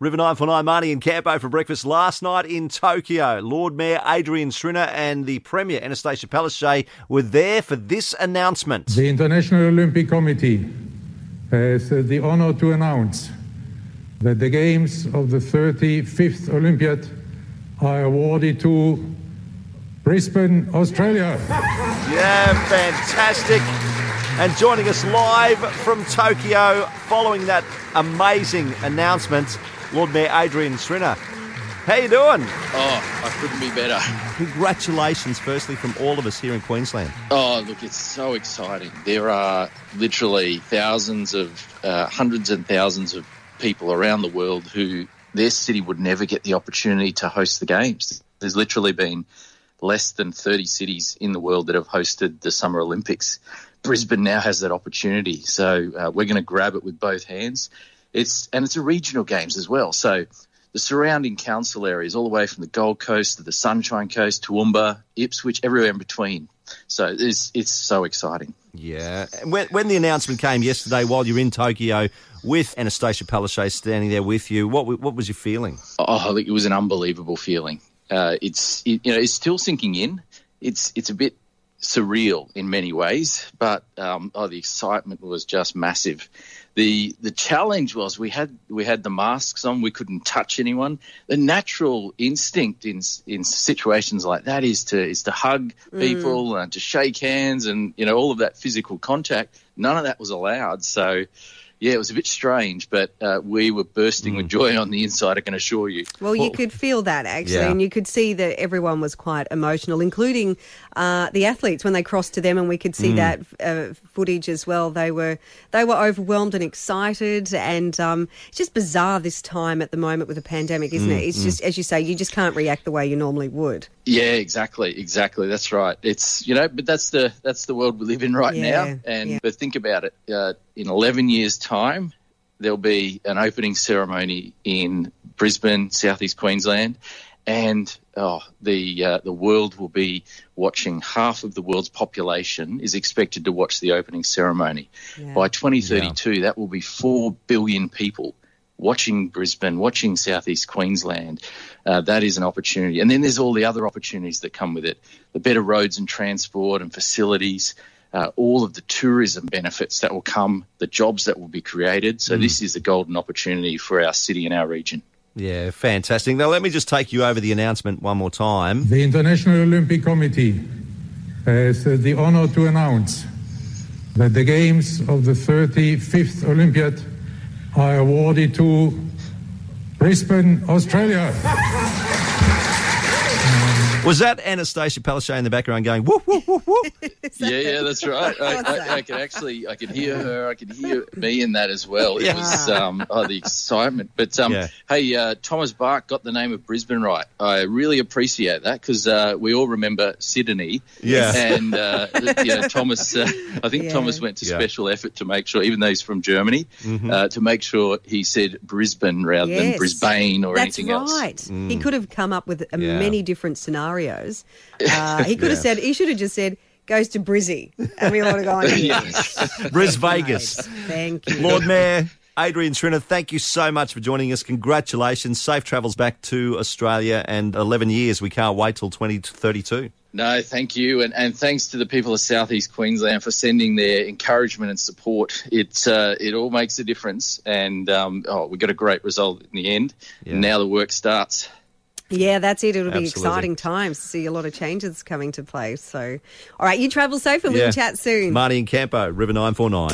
River 949 Marnie and Campo for breakfast last night in Tokyo. Lord Mayor Adrian Schrinner and the Premier Anastasia Palaszczuk were there for this announcement. The International Olympic Committee has the honor to announce that the Games of the 35th Olympiad are awarded to Brisbane, Australia. Yeah, fantastic. And joining us live from Tokyo following that amazing announcement, Lord Mayor Adrian Schrinner. How you doing? Oh, I couldn't be better. Congratulations, firstly, from all of us here in Queensland. Oh, look, it's so exciting. There are literally thousands of, uh, hundreds and thousands of people around the world who their city would never get the opportunity to host the games. There's literally been less than 30 cities in the world that have hosted the Summer Olympics. Brisbane now has that opportunity, so uh, we're going to grab it with both hands. It's and it's a regional games as well. So the surrounding council areas, all the way from the Gold Coast to the Sunshine Coast, Toowoomba, Ipswich, everywhere in between. So it's it's so exciting. Yeah. When, when the announcement came yesterday, while you're in Tokyo with Anastasia Palaszczuk standing there with you, what what was your feeling? Oh, it was an unbelievable feeling. Uh, it's it, you know it's still sinking in. It's it's a bit surreal in many ways, but um, oh, the excitement was just massive. The the challenge was we had we had the masks on, we couldn't touch anyone. The natural instinct in in situations like that is to is to hug people and to shake hands and you know all of that physical contact. None of that was allowed. So yeah, it was a bit strange, but uh, we were bursting with joy on the inside. I can assure you. Well, you could feel that actually, Yeah. and you could see that everyone was quite emotional, including uh, the athletes when they crossed to them, and we could see that uh, footage as well. They were they were overwhelmed and excited, and um, it's just bizarre this time at the moment with the pandemic, isn't it? It's just as you say, you just can't react the way you normally would. Yeah, exactly, exactly. That's right. It's you know, but that's the that's the world we live in right Yeah, now. And yeah. but think about it. In eleven years' time, there'll be an opening ceremony in Brisbane, southeast Queensland, and oh, the uh, the world will be watching. Half of the world's population is expected to watch the opening ceremony. Yeah. By 2032, that will be four billion people watching Brisbane, watching southeast Queensland. Uh, that is an opportunity. And then there's all the other opportunities that come with it the better roads and transport and facilities, uh, all of the tourism benefits that will come, the jobs that will be created. So, this is a golden opportunity for our city and our region. Yeah, fantastic. Now, let me just take you over the announcement one more time. The International Olympic Committee has the honor to announce that the Games of the 35th Olympiad are awarded to Brisbane, Australia. Was that Anastasia Palaszczuk in the background going, whoop, whoop, whoop, whoop? Yeah, yeah, that's right. I, I, I could actually, I could hear her, I could hear me in that as well. It Yeah. was um, oh, the excitement. But um, Yeah. hey, uh, Thomas Bach got the name of Brisbane right. I really appreciate that because uh, we all remember Sydney. Yeah. and uh, you know, Thomas. Uh, I think Yeah. Thomas went to Yeah. special effort to make sure, even though he's from Germany, uh, to make sure he said Brisbane rather than Brisbane or That's anything else. right. He could have come up with uh, Yeah. many different scenarios. Uh, he could have said, he should have just said, goes to Brizzy. And we all would have gone, yes. Bris Vegas. Thank you. Lord Mayor Adrian Schrinner, thank you so much for joining us. Congratulations. Safe travels back to Australia and 11 years. We can't wait till 2032. No, thank you, and, and thanks to the people of Southeast Queensland for sending their encouragement and support. It uh, it all makes a difference, and um, oh, we got a great result in the end. Yeah. Now the work starts. Yeah, that's it. It'll be exciting times to see a lot of changes coming to place. So, all right, you travel safe and Yeah. we'll chat soon. Marty and Campo, River 949.